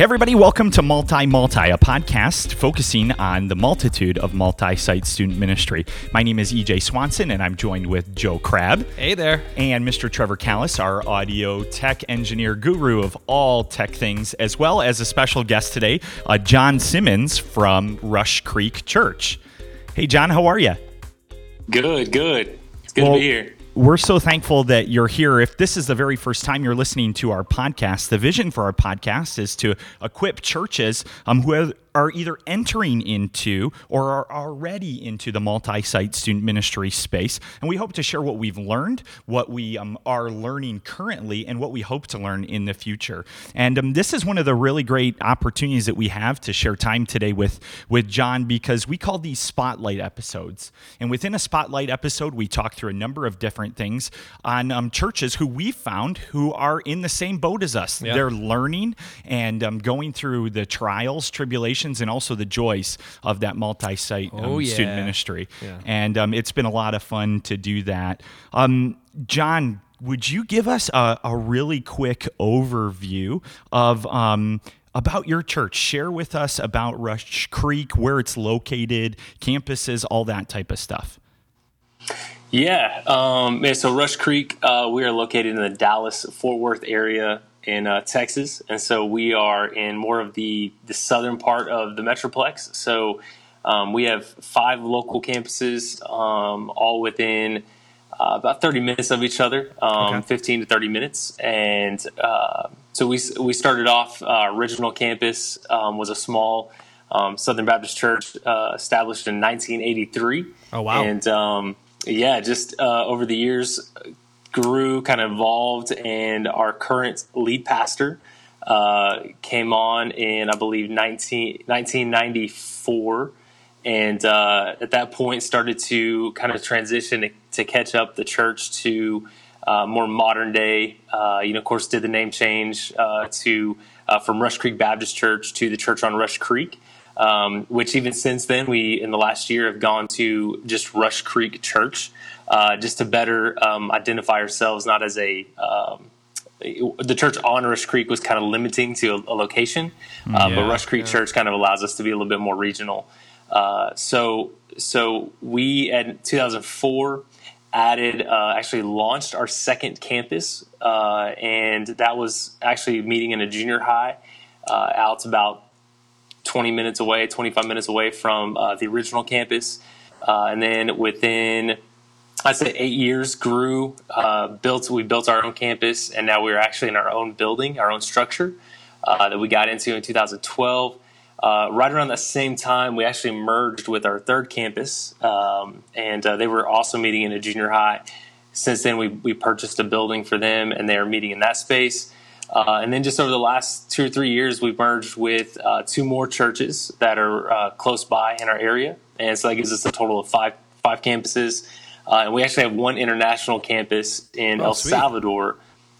Hey, everybody, welcome to Multi Multi, a podcast focusing on the multitude of multi site student ministry. My name is EJ Swanson, and I'm joined with Joe Crabb. Hey there. And Mr. Trevor Callis, our audio tech engineer guru of all tech things, as well as a special guest today, uh, John Simmons from Rush Creek Church. Hey, John, how are you? Good, good. It's good well, to be here we're so thankful that you're here. If this is the very first time you're listening to our podcast, the vision for our podcast is to equip churches um, who have are either entering into or are already into the multi site student ministry space. And we hope to share what we've learned, what we um, are learning currently, and what we hope to learn in the future. And um, this is one of the really great opportunities that we have to share time today with, with John because we call these spotlight episodes. And within a spotlight episode, we talk through a number of different things on um, churches who we found who are in the same boat as us. Yeah. They're learning and um, going through the trials, tribulations and also the joys of that multi-site um, oh, yeah. student ministry. Yeah. And um, it's been a lot of fun to do that. Um, John, would you give us a, a really quick overview of um, about your church? Share with us about Rush Creek, where it's located, campuses, all that type of stuff. Yeah, um, so Rush Creek, uh, we are located in the Dallas Fort Worth area in uh, Texas, and so we are in more of the the southern part of the metroplex. So um, we have five local campuses, um, all within uh, about 30 minutes of each other, um, okay. 15 to 30 minutes, and uh, so we we started off. Uh, original campus um, was a small um, Southern Baptist Church uh, established in 1983. Oh wow! And um, yeah, just uh, over the years, grew, kind of evolved, and our current lead pastor uh, came on in, I believe, 19, 1994. And uh, at that point, started to kind of transition to, to catch up the church to uh, more modern day. Uh, you know, of course, did the name change uh, to uh, from Rush Creek Baptist Church to the church on Rush Creek. Um, which even since then, we in the last year have gone to just Rush Creek Church, uh, just to better um, identify ourselves, not as a um, the church on Rush Creek was kind of limiting to a, a location, uh, yeah, but Rush Creek yeah. Church kind of allows us to be a little bit more regional. Uh, so, so we in 2004 added, uh, actually launched our second campus, uh, and that was actually meeting in a junior high uh, out about 20 minutes away, 25 minutes away from the original campus, and then within I'd say eight years grew, uh, built. We built our own campus, and now we're actually in our own building, our own structure uh, that we got into in 2012. Uh, right around the same time, we actually merged with our third campus, um, and uh, they were also meeting in a junior high. Since then, we, we purchased a building for them, and they are meeting in that space. Uh, and then just over the last two or three years, we've merged with uh, two more churches that are close by in our area, and so that gives us a total of five five campuses. Uh, and we actually have one international campus in oh, El sweet. Salvador.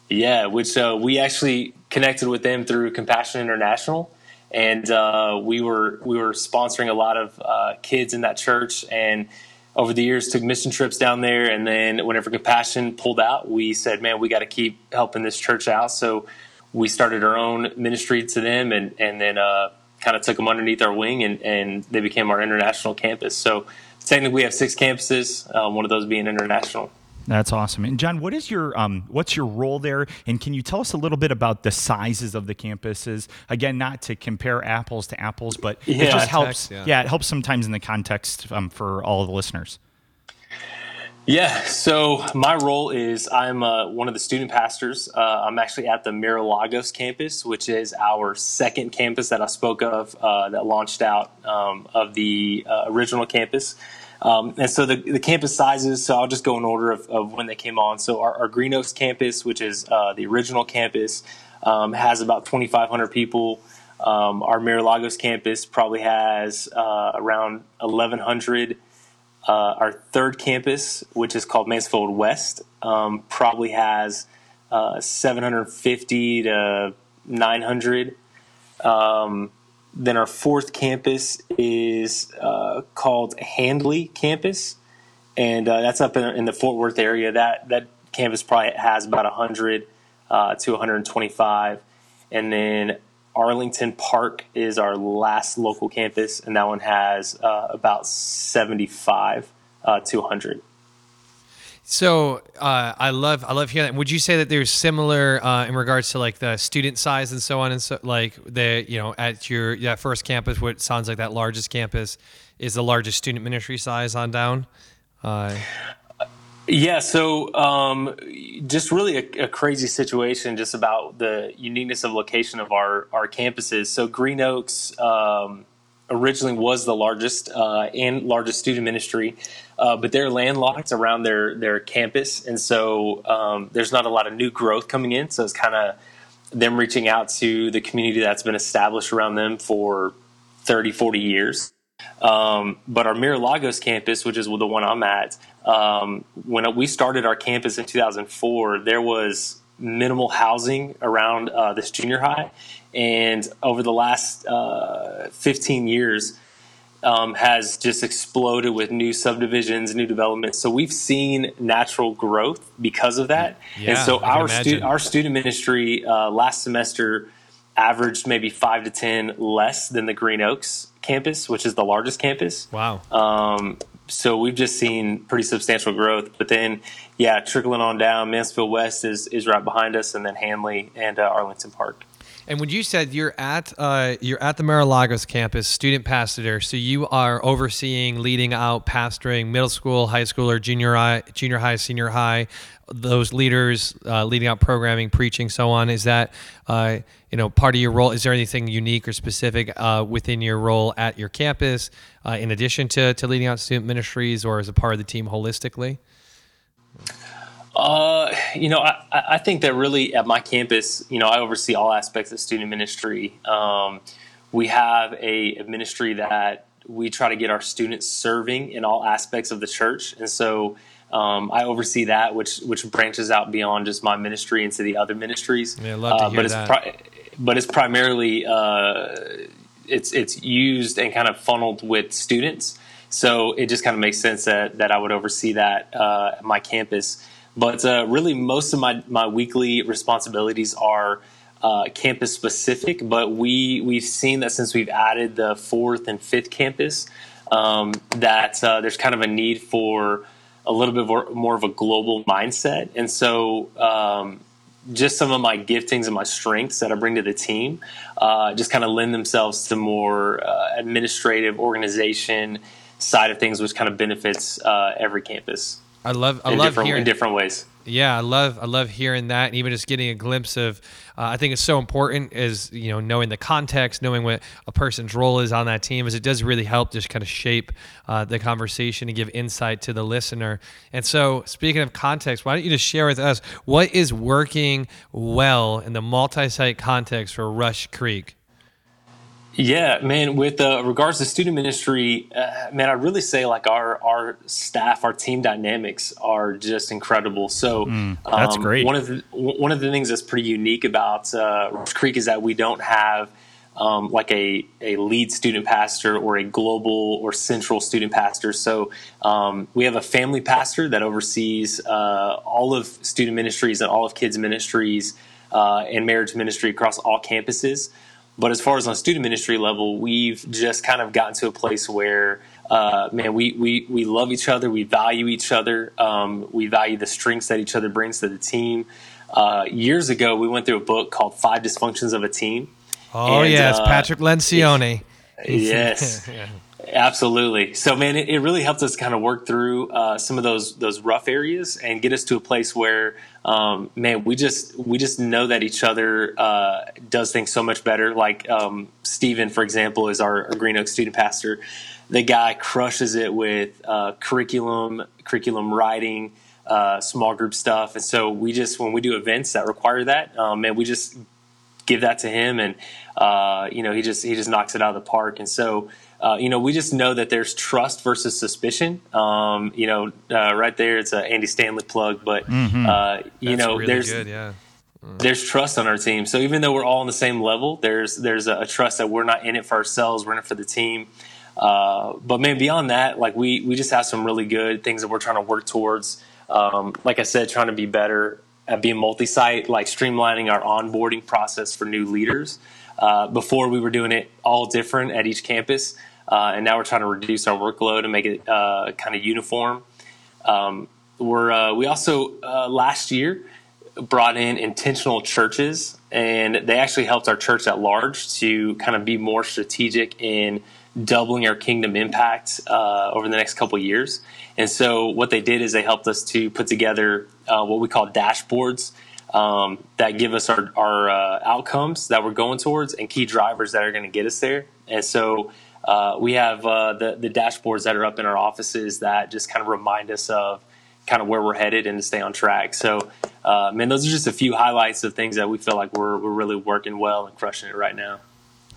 Yeah, which uh, we actually connected with them through Compassion International, and uh, we were we were sponsoring a lot of uh, kids in that church. And over the years, took mission trips down there. And then whenever Compassion pulled out, we said, "Man, we got to keep helping this church out." So we started our own ministry to them, and and then uh, kind of took them underneath our wing, and and they became our international campus. So technically we have six campuses, um, one of those being international. That's awesome. And John, what is your um, what's your role there? And can you tell us a little bit about the sizes of the campuses? Again, not to compare apples to apples, but yeah, it just helps. yeah. yeah. it helps sometimes in the context um, for all of the listeners. Yeah, so my role is I'm uh, one of the student pastors. Uh, I'm actually at the Miralagos campus, which is our second campus that I spoke of uh, that launched out um, of the uh, original campus. Um, and so the, the campus sizes, so I'll just go in order of, of when they came on. So our, our Green Oaks campus, which is uh, the original campus, um, has about 2,500 people. Um, our Miralagos campus probably has uh, around 1,100 uh, our third campus, which is called Mansfield West, um, probably has uh, 750 to 900. Um, then our fourth campus is uh, called Handley Campus, and uh, that's up in, in, the Fort Worth area. That that campus probably has about 100 uh, to 125. And then Arlington Park is our last local campus, and that one has uh, about 75 uh, to 100. So uh, I love I love hearing that. Would you say that there's similar uh, in regards to like the student size and so on and so like the you know at your that first campus, what sounds like that largest campus is the largest student ministry size on down. Uh, yeah, so um, just really a, a, crazy situation just about the uniqueness of location of our our campuses. So Green Oaks um, originally was the largest uh, and largest student ministry uh, but they're landlocked around their their campus, and so um, there's not a lot of new growth coming in. So it's kind of them reaching out to the community that's been established around them for 30, 40 years. Um, but our Mira-Lagos campus, which is the one I'm at, um, when we started our campus in 2004, there was minimal housing around uh, this junior high. And over the last uh, 15 years, um, has just exploded with new subdivisions, new developments. So we've seen natural growth because of that. Yeah, and so our stu- our student ministry uh, last semester averaged maybe five to ten less than the Green Oaks campus, which is the largest campus. Wow. Um, so we've just seen pretty substantial growth. But then, yeah, trickling on down, Mansfield West is is right behind us, and then Handley and uh, Arlington Park. And when you said you're at uh, you're at the Mira-Lagos campus, student pastor, so you are overseeing, leading out, pastoring middle school, high school, or junior high, junior high, senior high, those leaders uh, leading out programming, preaching, so on. Is that uh, you know part of your role? Is there anything unique or specific uh, within your role at your campus, uh, in addition to to leading out student ministries, or as a part of the team holistically? Uh, you know, I, I think that really at my campus, you know, I oversee all aspects of student ministry. Um, we have a, a, ministry that we try to get our students serving in all aspects of the church, and so um, I oversee that, which which branches out beyond just my ministry into the other ministries. Yeah, love to uh, hear but that. It's pri- but it's primarily uh, it's it's used and kind of funneled with students. So it just kind of makes sense that that I would oversee that uh, at my campus. But uh, really, most of my, my weekly responsibilities are uh, campus specific. But we we've seen that since we've added the fourth and fifth campus, um, that uh, there's kind of a need for a little bit more of a global mindset. And so, um, just some of my giftings and my strengths that I bring to the team uh, just kind of lend themselves to more uh, administrative organization side of things, which kind of benefits uh, every campus. I love I love hearing in different ways. Yeah, I love I love hearing that, and even just getting a glimpse of. Uh, I think it's so important is you know knowing the context, knowing what a person's role is on that team, as it does really help just kind of shape uh, the conversation and give insight to the listener. And so, speaking of context, why don't you just share with us what is working well in the multi-site context for Rush Creek? Yeah, man. With uh, regards to student ministry, uh, man, I really say like our our staff, our team dynamics are just incredible. So mm, that's um, great. One of the one of the things that's pretty unique about uh, Rush Creek is that we don't have um, like a a lead student pastor or a global or central student pastor. So um, we have a family pastor that oversees uh, all of student ministries and all of kids ministries uh, and marriage ministry across all campuses. But as far as on student ministry level, we've just kind of gotten to a place where, uh, man, we, we, we love each other, we value each other, um, we value the strengths that each other brings to the team. Uh, years ago, we went through a book called Five Dysfunctions of a Team. Oh, and, yes, uh, Patrick Lencioni. yes. Absolutely. So, man, it, it, really helped us kind of work through uh, some of those those rough areas and get us to a place where, um, man, we just we just know that each other uh, does things so much better. Like um, Stephen, for example, is our, our, Green Oak student pastor. The guy crushes it with uh, curriculum, curriculum writing, uh, small group stuff, and so we just when we do events that require that, um, man, we just give that to him, and uh, you know he just he just knocks it out of the park, and so uh, you know, we just know that there's trust versus suspicion. Um, you know, uh, right there, it's an Andy Stanley plug, but mm-hmm. uh, you That's know, really there's good, yeah. mm. there's trust on our team. So even though we're all on the same level, there's there's a, a trust that we're not in it for ourselves, we're in it for the team. Uh, but man, beyond that, like we we just have some really good things that we're trying to work towards. Um, like I said, trying to be better at being multi-site, like streamlining our onboarding process for new leaders Uh, before we were doing it all different at each campus, uh, and now we're trying to reduce our workload and make it uh, kind of uniform. Um, we're uh, we also uh, last year brought in intentional churches, and they actually helped our church at large to kind of be more strategic in doubling our kingdom impact uh, over the next couple years. And so, what they did is they helped us to put together uh, what we call dashboards um, that give us our, our outcomes that we're going towards and key drivers that are going to get us there. And so, uh, we have uh, the the dashboards that are up in our offices that just kind of remind us of kind of where we're headed and to stay on track. So, uh, man, those are just a few highlights of things that we feel like we're we're really working well and crushing it right now.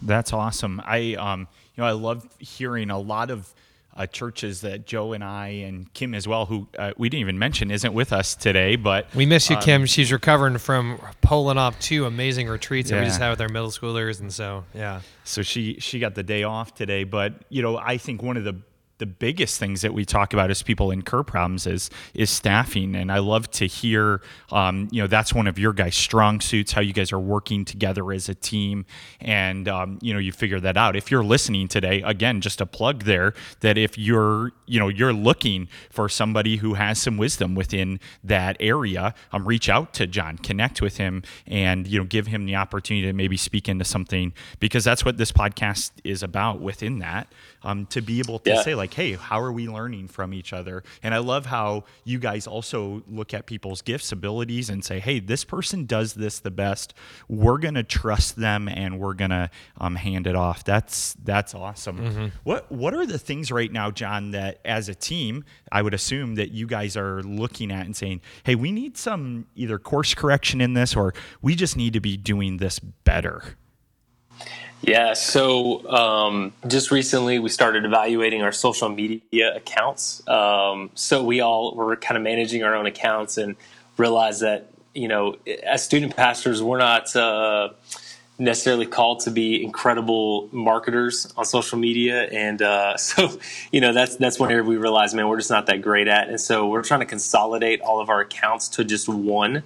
That's awesome. I um, you know, I love hearing a lot of uh, churches that Joe and I and Kim as well, who uh, we didn't even mention, isn't with us today. But we miss you, um, Kim. She's recovering from pulling off two amazing retreats yeah. that we just had with our middle schoolers, and so yeah. So she she got the day off today, but you know, I think one of the the biggest things that we talk about as people incur problems is is staffing. And i love to hear um, you know that's one of your guys strong suits how you guys are working together as a team. And um, you know you figure that out. If you're listening today again just a plug there that if you're you know you're looking for somebody who has some wisdom within that area um, reach out to john connect with him and you know give him the opportunity to maybe speak into something because that's what this podcast is about within that um, to be able to yeah. say like, hey, how are we learning from each other? And I love how you guys also look at people's gifts, abilities, and say, hey, this person does this the best. We're gonna trust them and we're gonna um, hand it off. That's that's awesome. Mm-hmm. What what are the things right now, John, that as a team, I would assume that you guys are looking at and saying, hey, we need some either course correction in this or we just need to be doing this better. Yeah, so um, just recently we started evaluating our social media accounts. Um, so we all were kind of managing our own accounts and realized that you know as student pastors we're not uh, necessarily called to be incredible marketers on social media, and uh, so you know that's that's one area we realized, man, we're just not that great at, and so we're trying to consolidate all of our accounts to just one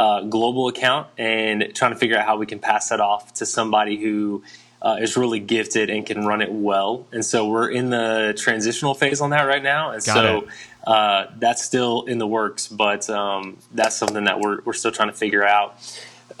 uh, global account and trying to figure out how we can pass that off to somebody who uh, is really gifted and can run it well. And so we're in the transitional phase on that right now. And Got so uh, that's still in the works, but um, that's something that we're, we're still trying to figure out.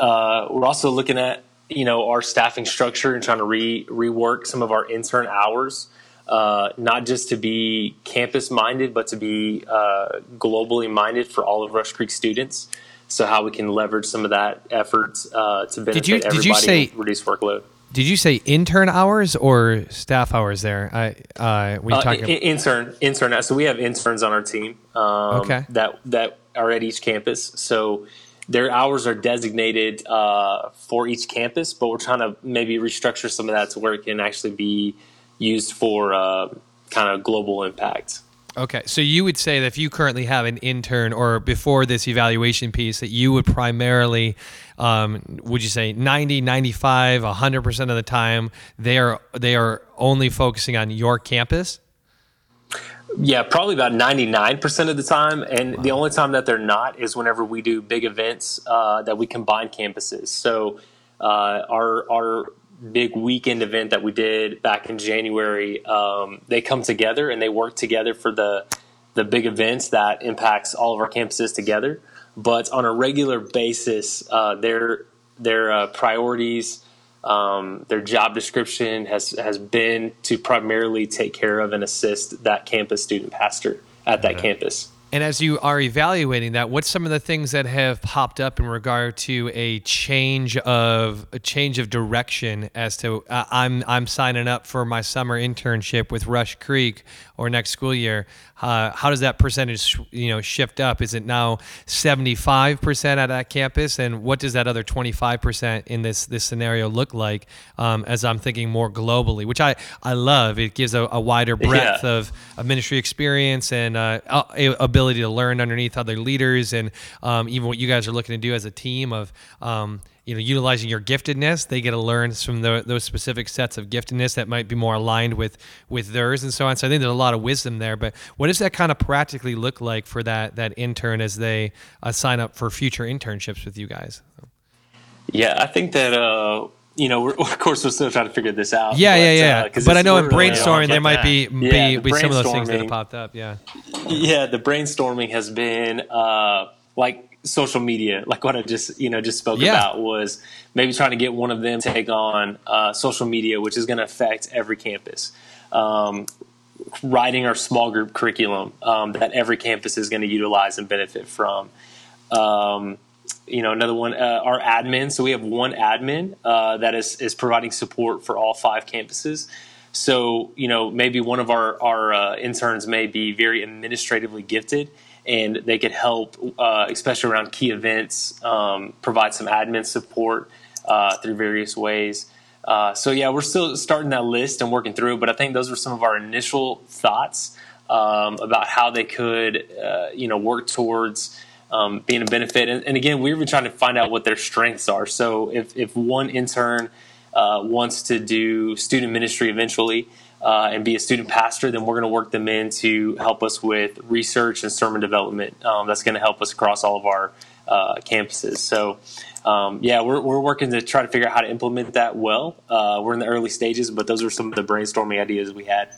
Uh, we're also looking at you know our staffing structure and trying to re rework some of our intern hours. Uh, not just to be campus minded, but to be uh, globally minded for all of Rush Creek students so how we can leverage some of that effort uh, to benefit did you, everybody did you say, reduce workload. Did you say intern hours or staff hours there? I uh, we uh, talking in, intern intern. So we have interns on our team. Um, okay. That that are at each campus. So their hours are designated uh, for each campus, but we're trying to maybe restructure some of that to where it can actually be used for uh, kind of global impact. Okay, so you would say that if you currently have an intern or before this evaluation piece, that you would primarily, um, would you say 90, 95, 100% of the time, they are, they are only focusing on your campus? Yeah, probably about 99% of the time. And wow. the only time that they're not is whenever we do big events uh, that we combine campuses. So uh, our, our big weekend event that we did back in January, um, they come together and they work together for the the big events that impacts all of our campuses together. But on a regular basis, uh, their their uh, priorities, um, their job description has has been to primarily take care of and assist that campus student pastor at that campus. And as you are evaluating that, what's some of the things that have popped up in regard to a change of a change of direction as to uh, I'm I'm signing up for my summer internship with Rush Creek or next school year? Uh, how does that percentage you know shift up? Is it now 75% at that campus, and what does that other 25% in this this scenario look like? Um, as I'm thinking more globally, which I I love. It gives a, a wider breadth yeah. of, of ministry experience and uh, ability to learn underneath other leaders, and um, even what you guys are looking to do as a team of um, you know utilizing your giftedness they get to learn from the, those specific sets of giftedness that might be more aligned with with theirs and so on so i think there's a lot of wisdom there but what does that kind of practically look like for that that intern as they uh, sign up for future internships with you guys yeah i think that uh, you know, we're, of course, we're still trying to figure this out. Yeah, but, yeah, yeah. Uh, but I know in brainstorming there might be Yeah, be, the be some of those things that have popped up. Yeah. Yeah, the brainstorming has been uh, like social media, like what I just you know just spoke Yeah. about was maybe trying to get one of them to take on uh, social media, which is going to affect every campus. Um, writing our small group curriculum um, that every campus is going to utilize and benefit from. Um, you know, another one, uh, our admin. So we have one admin uh, that is is providing support for all five campuses. So you know, maybe one of our our uh, interns may be very administratively gifted, and they could help, uh, especially around key events, um, provide some admin support uh, through various ways. Uh, so yeah, we're still starting that list and working through, it, but I think those were some of our initial thoughts um, about how they could, uh, you know, work towards um, being a benefit. And, and again, we were trying to find out what their strengths are. So if, if one intern uh, wants to do student ministry eventually uh, and be a student pastor, then we're going to work them in to help us with research and sermon development. Um, that's going to help us across all of our uh, campuses. So, um, yeah, we're, we're working to try to figure out how to implement that well. Uh, we're in the early stages, but those are some of the brainstorming ideas we had.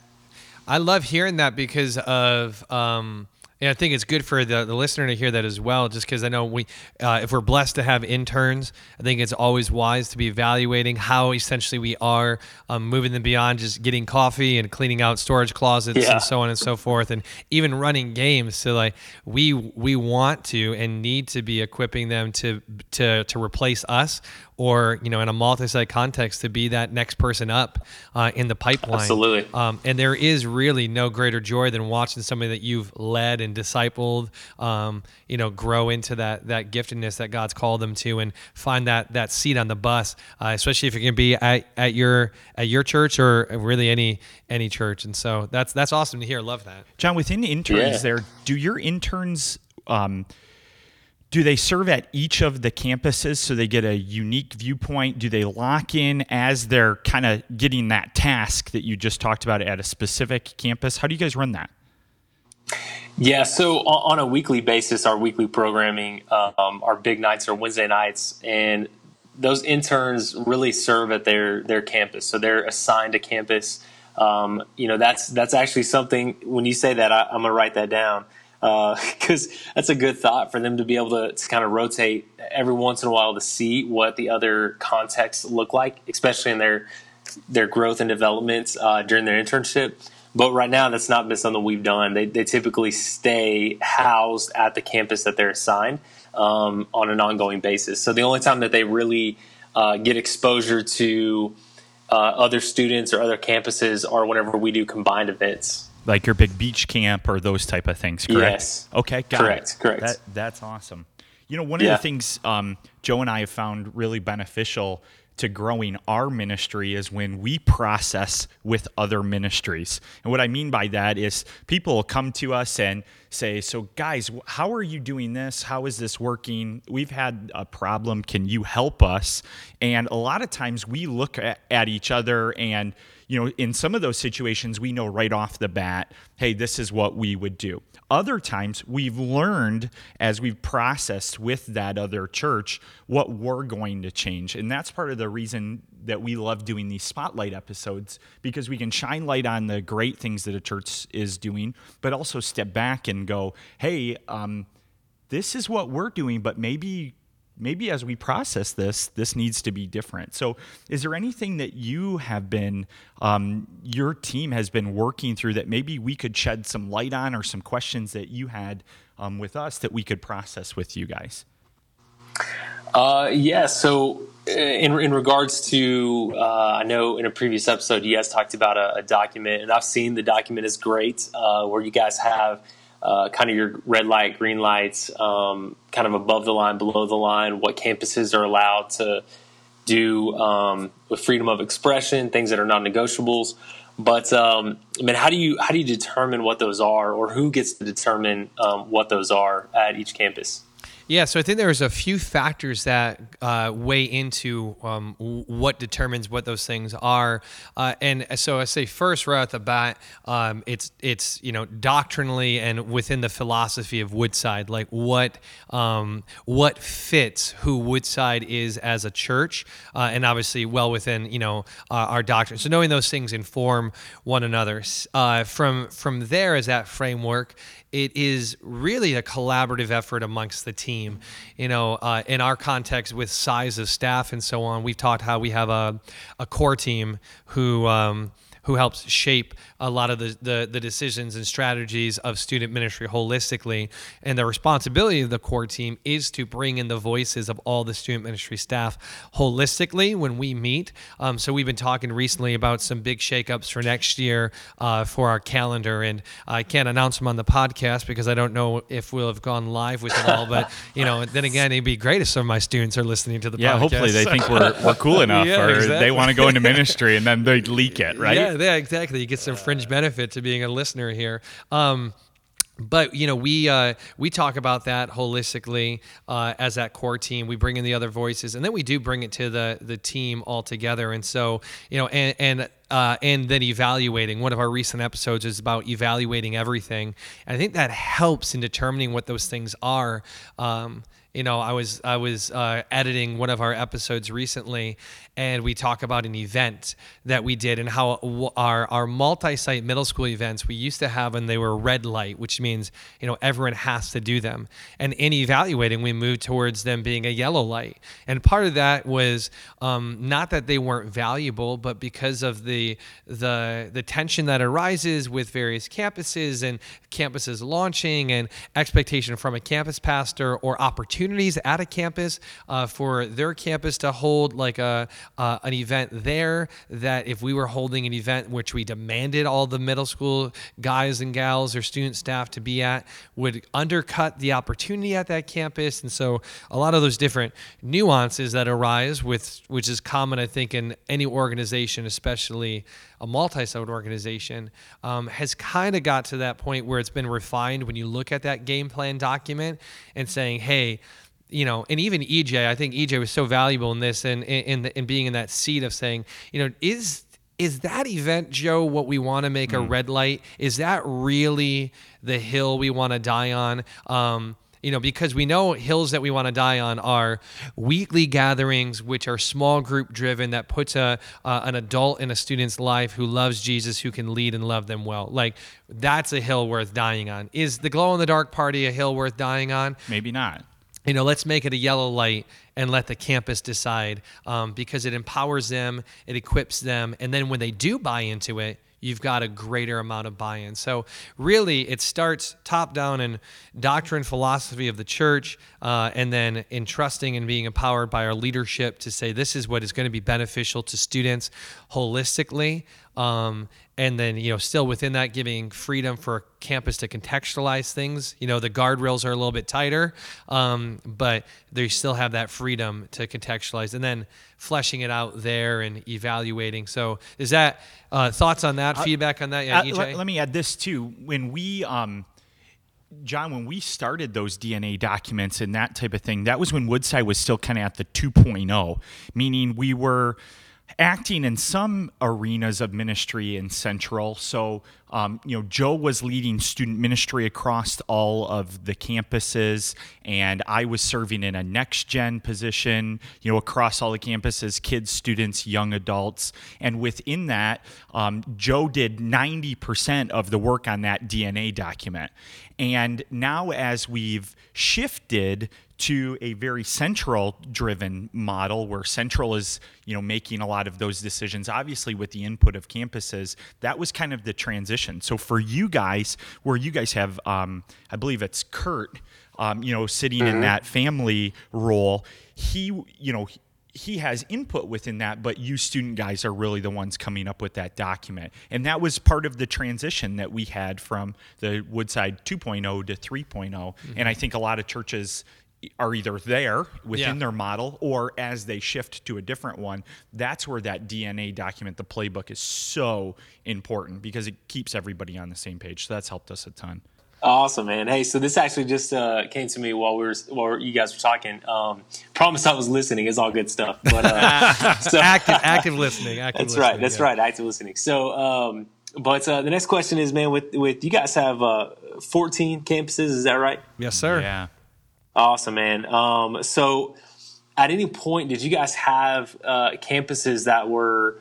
I love hearing that because of, um, and I think it's good for the, the listener to hear that as well, just because I know we, uh, if we're blessed to have interns, I think it's always wise to be evaluating how essentially we are um, moving them beyond just getting coffee and cleaning out storage closets Yeah. and so on and so forth, and even running games. So like we we want to and need to be equipping them to to to replace us. Or you know, in a multi-site context, to be that next person up uh, in the pipeline. Absolutely. Um, and there is really no greater joy than watching somebody that you've led and discipled, um, you know, grow into that that giftedness that God's called them to, and find that that seat on the bus, uh, especially if it can be at, at your at your church or really any any church. And so that's that's awesome to hear. Love that. John, within interns Yeah. there, do your interns um, do they serve at each of the campuses so they get a unique viewpoint? Do they lock in as they're kind of getting that task that you just talked about at a specific campus? How do you guys run that? Yeah, so on a weekly basis, our weekly programming, um, our big nights are Wednesday nights, and those interns really serve at their their campus. So they're assigned a campus. Um, you know, that's that's actually something. When you say that, I, I'm gonna write that down because that's a good thought for them to be able to, to kind of rotate every once in a while to see what the other contexts look like, especially in their their growth and development uh, during their internship. But right now, that's not been something we've done. They, they typically stay housed at the campus that they're assigned um, on an ongoing basis. So the only time that they really uh, get exposure to uh, other students or other campuses are whenever we do combined events. Like your big beach camp or those type of things, correct? Yes. Okay, got Correct, it. correct. That, that's awesome. You know, one of Yeah. the things um, Joe and I have found really beneficial to growing our ministry is when we process with other ministries. And what I mean by that is people come to us and say, So, guys, how are you doing this? How is this working? We've had a problem. Can you help us? And a lot of times we look at, at each other and you know, in some of those situations, we know right off the bat, hey, this is what we would do. Other times, we've learned as we've processed with that other church what we're going to change. And that's part of the reason that we love doing these spotlight episodes because we can shine light on the great things that a church is doing, but also step back and go, hey, um, this is what we're doing, but maybe maybe as we process this, this needs to be different. So, is there anything that you have been, um, your team has been working through that maybe we could shed some light on, or some questions that you had um, with us that we could process with you guys? Uh, yeah. So, uh, in in regards to, uh, I know in a previous episode you guys talked about a, a document, and I've seen the document is great, uh, where you guys have uh, kind of your red light, green lights, um, kind of above the line, below the line, what campuses are allowed to do um, with freedom of expression, things that are non-negotiables. But um, I mean, how do you how do you determine what those are, or who gets to determine um, what those are at each campus? Yeah, so I think there's a few factors that uh, weigh into um, what determines what those things are, uh, and so I say first right at the bat, um, it's it's you know doctrinally and within the philosophy of Woodside, like what um, what fits who Woodside is as a church, uh, and obviously well within you know our doctrine. So knowing those things inform one another. Uh, from from there, as that framework, it is really a collaborative effort amongst the team. You know, uh, in our context with size of staff and so on, we've talked how we have a, a core team who. Um, who helps shape a lot of the, the, the, decisions and strategies of student ministry holistically. And the responsibility of the core team is to bring in the voices of all the student ministry staff holistically when we meet. Um, so we've been talking recently about some big shakeups for next year uh, for our calendar. And I can't announce them on the podcast because I don't know if we'll have gone live with it all. But, you know, then again, it'd be great if some of my students are listening to the yeah, podcast. hopefully they think we're, we're cool enough Yeah, or exactly. they want to go into ministry and then they leak it, right? Yeah, yeah, exactly. You get some fringe benefit to being a listener here. Um, but you know we uh, we talk about that holistically uh, as that core team. We bring in the other voices, and then we do bring it to the the team all together. And so you know, and and uh, and then evaluating. One of our recent episodes is about evaluating everything. And I think that helps in determining what those things are. Um, you know, I was I was uh, editing one of our episodes recently, and we talk about an event that we did and how our our multi-site middle school events we used to have and they were red light, which means you know everyone has to do them. And in evaluating, we moved towards them being a yellow light, and part of that was um, not that they weren't valuable, but because of the the the tension that arises with various campuses and campuses launching and expectation from a campus pastor or opportunities at a campus uh, for their campus to hold like a uh, an event there. That if we were holding an event which we demanded all the middle school guys and gals or student staff to be at, would undercut the opportunity at that campus. And so a lot of those different nuances that arise with which is common, I think, in any organization, especially a multi-site organization, um, has kind of got to that point where it's been refined when you look at that game plan document and saying, hey, you know, and even EJ, I think EJ was so valuable in this and in, in, in being in that seat of saying, you know, is is that event, Joe, what we want to make mm. a red light? Is that really the hill we want to die on? Um, you know, because we know hills that we want to die on are weekly gatherings, which are small group driven, that puts a uh, an adult in a student's life who loves Jesus, who can lead and love them well. Like that's a hill worth dying on. Is the glow in the dark party a hill worth dying on? Maybe not you know, let's make it a yellow light and let the campus decide um, because it empowers them, it equips them, and then when they do buy into it, you've got a greater amount of buy-in. So really, it starts top down in doctrine, philosophy of the church, uh, and then in trusting and being empowered by our leadership to say this is what is going to be beneficial to students holistically. Um, and then you know still within that giving freedom for campus to contextualize things. You know the guardrails are a little bit tighter um, but they still have that freedom to contextualize and then fleshing it out there and evaluating. So is that uh, thoughts on that uh, feedback on that? Yeah, uh, let, let, me add this too. When we um, John, when we started those DNA documents and that type of thing, that was when Woodside was still kind of at the 2.0, meaning we were acting in some arenas of ministry in Central. So, um, you know, Joe was leading student ministry across all of the campuses, and I was serving in a next gen position, you know, across all the campuses kids, students, young adults. And within that, um, Joe did 90% of the work on that DNA document. And now, as we've shifted to a very central driven model where central is you know making a lot of those decisions obviously with the input of campuses that was kind of the transition so for you guys where you guys have um, i believe it's kurt um, you know sitting mm-hmm. in that family role he you know he has input within that, but you student guys are really the ones coming up with that document. And that was part of the transition that we had from the Woodside 2.0 to 3.0. Mm-hmm. And I think a lot of churches are either there within yeah. their model or as they shift to a different one that's where that dna document the playbook is so important because it keeps everybody on the same page so that's helped us a ton Awesome, man. Hey, so this actually just uh, came to me while we were while you guys were talking. Um, promise I was listening. It's all good stuff. But uh, so, active, active listening. Active that's listening, right. That's yeah. right. Active listening. So, um, but uh, the next question is, man, with with you guys have uh, 14 campuses. Is that right? Yes, sir. Yeah. Awesome, man. Um, so, at any point, did you guys have uh, campuses that were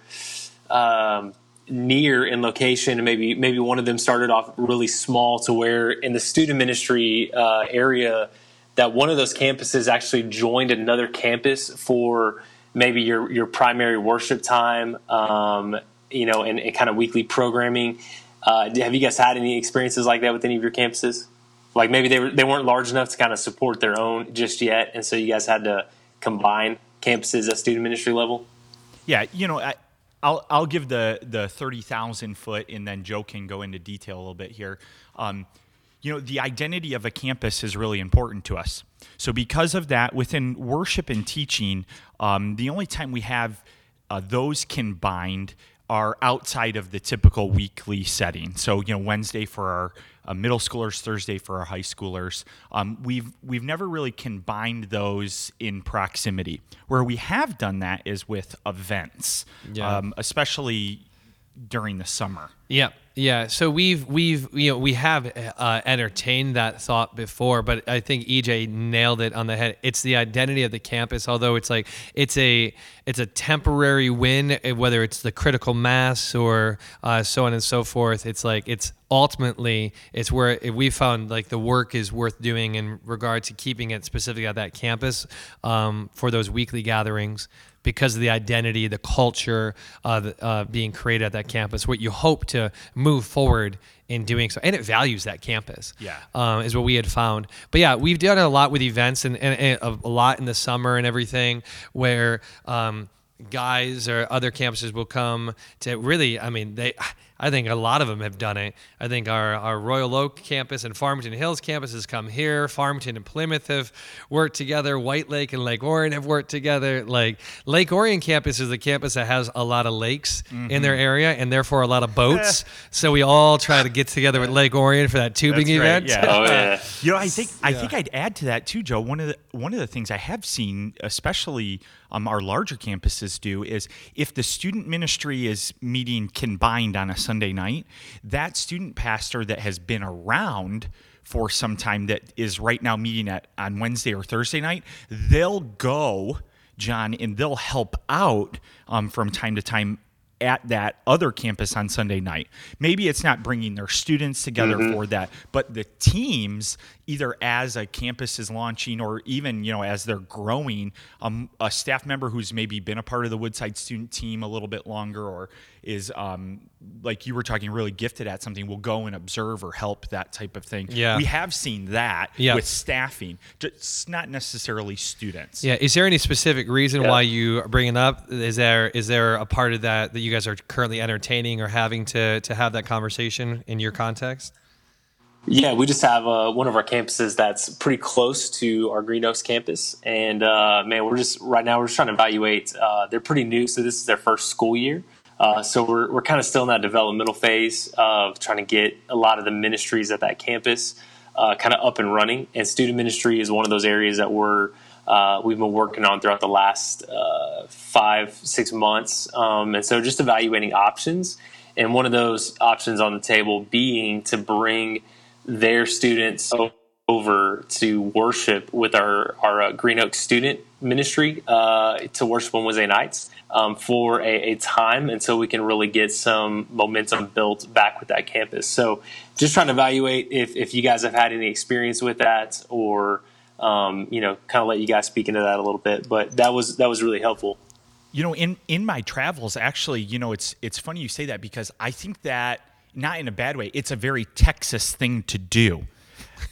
um, near in location, and maybe maybe one of them started off really small to where in the student ministry uh, area, that one of those campuses actually joined another campus for maybe your your primary worship time, um, you know, and, and, kind of weekly programming. Uh, have you guys had any experiences like that with any of your campuses? Like maybe they were they weren't large enough to kind of support their own just yet, and so you guys had to combine campuses at student ministry level. Yeah, you know, I, I'll I'll give the the thirty thousand foot, and then Joe can go into detail a little bit here. Um, you know, the identity of a campus is really important to us. So because of that, within worship and teaching, um, the only time we have uh, those combined are outside of the typical weekly setting. So you know, Wednesday for our uh, middle schoolers, Thursday for our high schoolers. Um, we've we've never really combined those in proximity. Where we have done that is with events, Yeah. um, especially during the summer. Yeah, yeah. So we've we've you know we have uh, entertained that thought before, but I think EJ nailed it on the head. It's the identity of the campus. Although it's like it's a it's a temporary win, eh, whether it's the critical mass or uh, so on and so forth. It's like it's ultimately it's where we found like the work is worth doing in regard to keeping it specifically at that campus um, for those weekly gatherings because of the identity, the culture uh, uh, being created at that campus. What you hope to move forward in doing so, and it values that campus. Yeah. um, is what we had found. But yeah, we've done a lot with events and, and, and a lot in the summer and everything where. Um, guys or other campuses will come to really i mean they i think a lot of them have done it. I think our, our royal oak campus and farmington hills campuses come here. Farmington and plymouth have worked together. White lake and lake orion have worked together. Like lake orion campus is the campus that has a lot of lakes in their area and therefore a lot of boats. So we all try to get together with lake orion for that tubing That's right, event. Yeah. Oh yeah. You know, I think I think I'd add to that too, Joe. One of the one of the things I have seen, especially um, our larger campuses do, is if the student ministry is meeting combined on a Sunday night, that student pastor that has been around for some time that is right now meeting at on Wednesday or Thursday night, they'll go, John, and they'll help out um, from time to time at that other campus on Sunday night. Maybe it's not bringing their students together for that, but the teams, either as a campus is launching or even you know as they're growing, um, a staff member who's maybe been a part of the Woodside student team a little bit longer or is um, like you were talking really gifted at something will go and observe or help that type of thing. Yeah. we have seen that Yeah. with staffing, just not necessarily students. Yeah. Is there any specific reason Yeah. why you are bringing up? Is there is there a part of that that you guys are currently entertaining or having to to have that conversation in your context? Yeah, we just have uh, one of our campuses that's pretty close to our Green Oaks campus, and uh, man, we're just right now we're just trying to evaluate. Uh, they're pretty new, so this is their first school year. Uh, so we're we're kind of still in that developmental phase of trying to get a lot of the ministries at that campus uh, kind of up and running. And student ministry is one of those areas that we're uh, we've been working on throughout the last uh, five six months. Um, and so just evaluating options, and one of those options on the table being to bring their students over to worship with our our uh, Green Oak student ministry uh, to worship on Wednesday nights um, for a, a time until we can really get some momentum built back with that campus. So, just trying to evaluate if if you guys have had any experience with that, or um, you know, kind of let you guys speak into that a little bit. But that was that was really helpful. You know, in in my travels, actually, you know, it's it's funny you say that because I think that not in a bad way. It's a very Texas thing to do.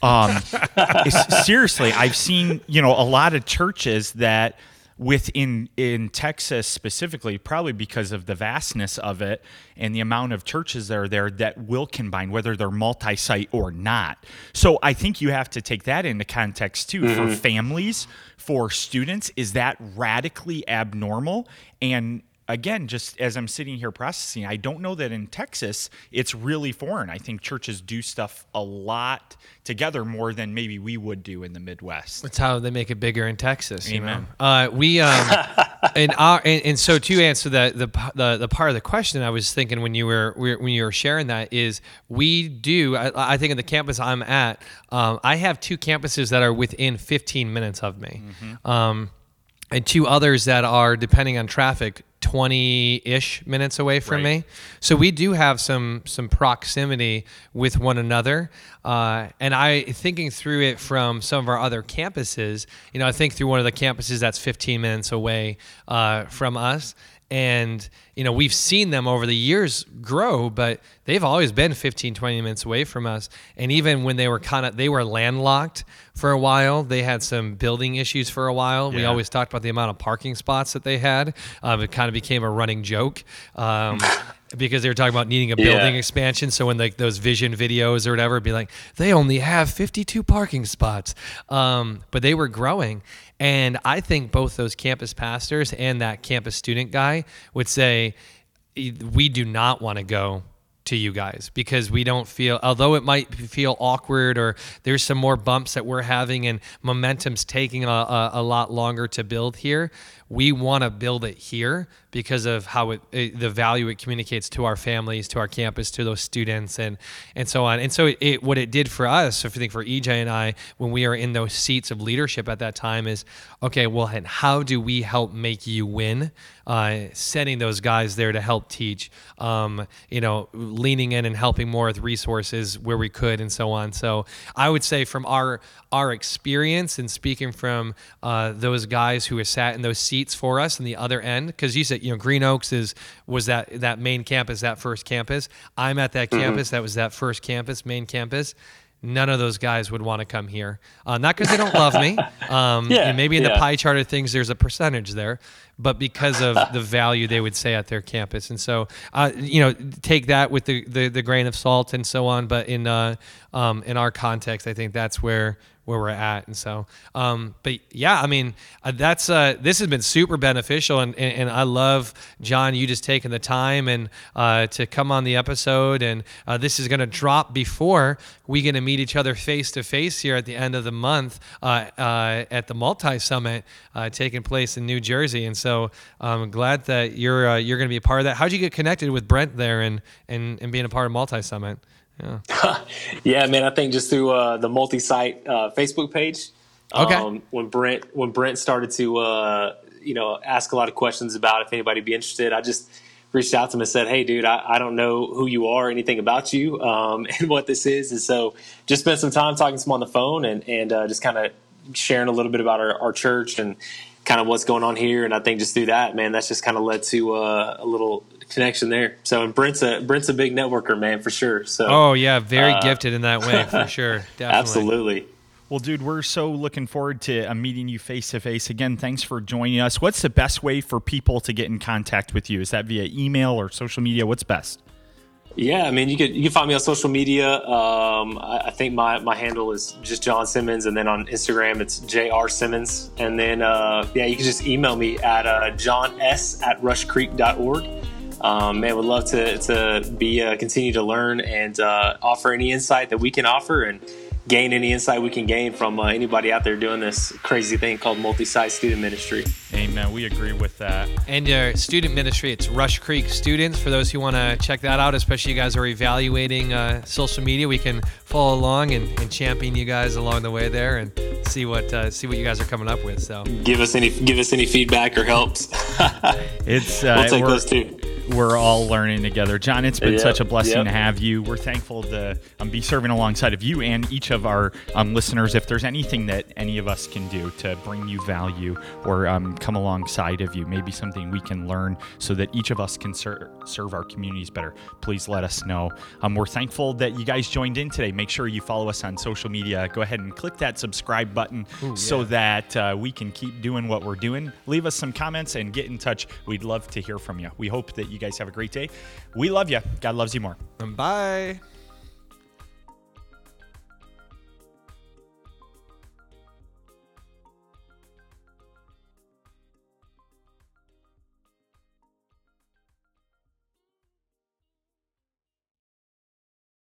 Um, seriously, I've seen you know a lot of churches that within in Texas specifically, probably because of the vastness of it and the amount of churches that are there that will combine, whether they're multi-site or not. So I think you have to take that into context too for families, for students. Is that radically abnormal? And again, just as I'm sitting here processing, I don't know that in Texas it's really foreign. I think churches do stuff a lot together more than maybe we would do in the Midwest. That's how they make it bigger in Texas. You Amen. know? Uh, we um, and our and, and so to answer the, the the the part of the question, I was thinking when you were when you were sharing that is we do. I, I think in the campus I'm at, um, I have two campuses that are within 15 minutes of me. Um, and two others that are depending on traffic 20-ish minutes away from Right. me so we do have some some proximity with one another. Uh, and i thinking through it from some of our other campuses you know i think through one of the campuses that's 15 minutes away uh, from us and you know we've seen them over the years grow but they've always been 15 20 minutes away from us. And even when they were kind of they were landlocked for a while. They had some building issues for a while. We always talked about the amount of parking spots that they had. Um, it kind of became a running joke um, because they were talking about needing a building Yeah. expansion. So when like those vision videos or whatever be like they only have 52 parking spots. Um, but they were growing and i think both those campus pastors and that campus student guy would say we do not want to go to you guys because we don't feel although it might feel awkward or there's some more bumps that we're having and momentum's taking a, a, a lot longer to build here we want to build it here because of how it, it the value it communicates to our families to our campus to those students and and so on. And so it, it what it did for us if you think for EJ and I when we are in those seats of leadership at that time is okay well and how do we help make you win? Uh, setting those guys there to help teach um, you know leaning in and helping more with resources where we could and so on. So I would say from our our experience and speaking from uh, those guys who have sat in those seats for us in the other end because you said you know Green Oaks is was that that main campus that first campus. I'm at that campus that was that first campus main campus. None of those guys would want to come here uh, not because they don't love me um, Yeah, and maybe in the pie chart of things there's a percentage there but because of the value they would say at their campus. And so uh, you know take that with the, the, the grain of salt and so on but in uh, um, in our context I think that's where where we're at. And so um, but yeah i mean uh, that's uh, this has been super beneficial. And, and, and i love john you just taking the time and uh, to come on the episode. And uh, this is going to drop before we get to meet each other face to face here at the end of the month uh, at the multi summit taking place in new jersey. And so i'm glad that you're you're going to be a part of that. How'd you get connected with brent there and and, and being a part of multi summit yeah Yeah, man. I think just through uh, the multi-site uh, Facebook page. Okay. Um, when Brent when Brent started to uh, you know ask a lot of questions about if anybody would be interested, I just reached out to him and said, "Hey, dude, I, I don't know who you are, anything about you, um, and what this is." And so just spent some time talking to him on the phone and and uh, just kind of sharing a little bit about our, our church and kind of what's going on here. And I think just through that, man, that's just kind of led to uh, a little connection there. So and Brent's a Brent's a big networker, man, for sure. So oh yeah very Uh, gifted in that way for sure definitely absolutely. Well, dude, we're so looking forward to uh, meeting you face to face. Again, thanks for joining us. What's the best way for people to get in contact with you? Is that via email or social media? What's best? Yeah, I mean, you can you can find me on social media. Um, I, I think my, my handle is just John Simmons, and then on Instagram it's Jr Simmons, and then uh, yeah, you can just email me at uh, johns at rushcreek.org. Um, man, would love to to be uh, continue to learn and uh, offer any insight that we can offer and gain any insight we can gain from uh, anybody out there doing this crazy thing called multi-site student ministry. Amen. We agree with that. And your student ministry, it's Rush Creek Students. For those who want to check that out, especially you guys are evaluating uh, social media, we can follow along and, and champion you guys along the way there and see what uh, see what you guys are coming up with. So Give us any give us any feedback or helps. It's uh, we'll take those too. We're all learning together. John, it's been Yep, such a blessing yep. to have you. We're thankful to um, be serving alongside of you and each of our um, listeners. If there's anything that any of us can do to bring you value or um, come alongside of you, maybe something we can learn so that each of us can ser- serve our communities better, please let us know. Um, we're thankful that you guys joined in today. Make sure you follow us on social media. Go ahead and click that subscribe button so that uh, we can keep doing what we're doing. Leave us some comments and get in touch. We'd love to hear from you. We hope that you guys have a great day. We love you. God loves you more. bye.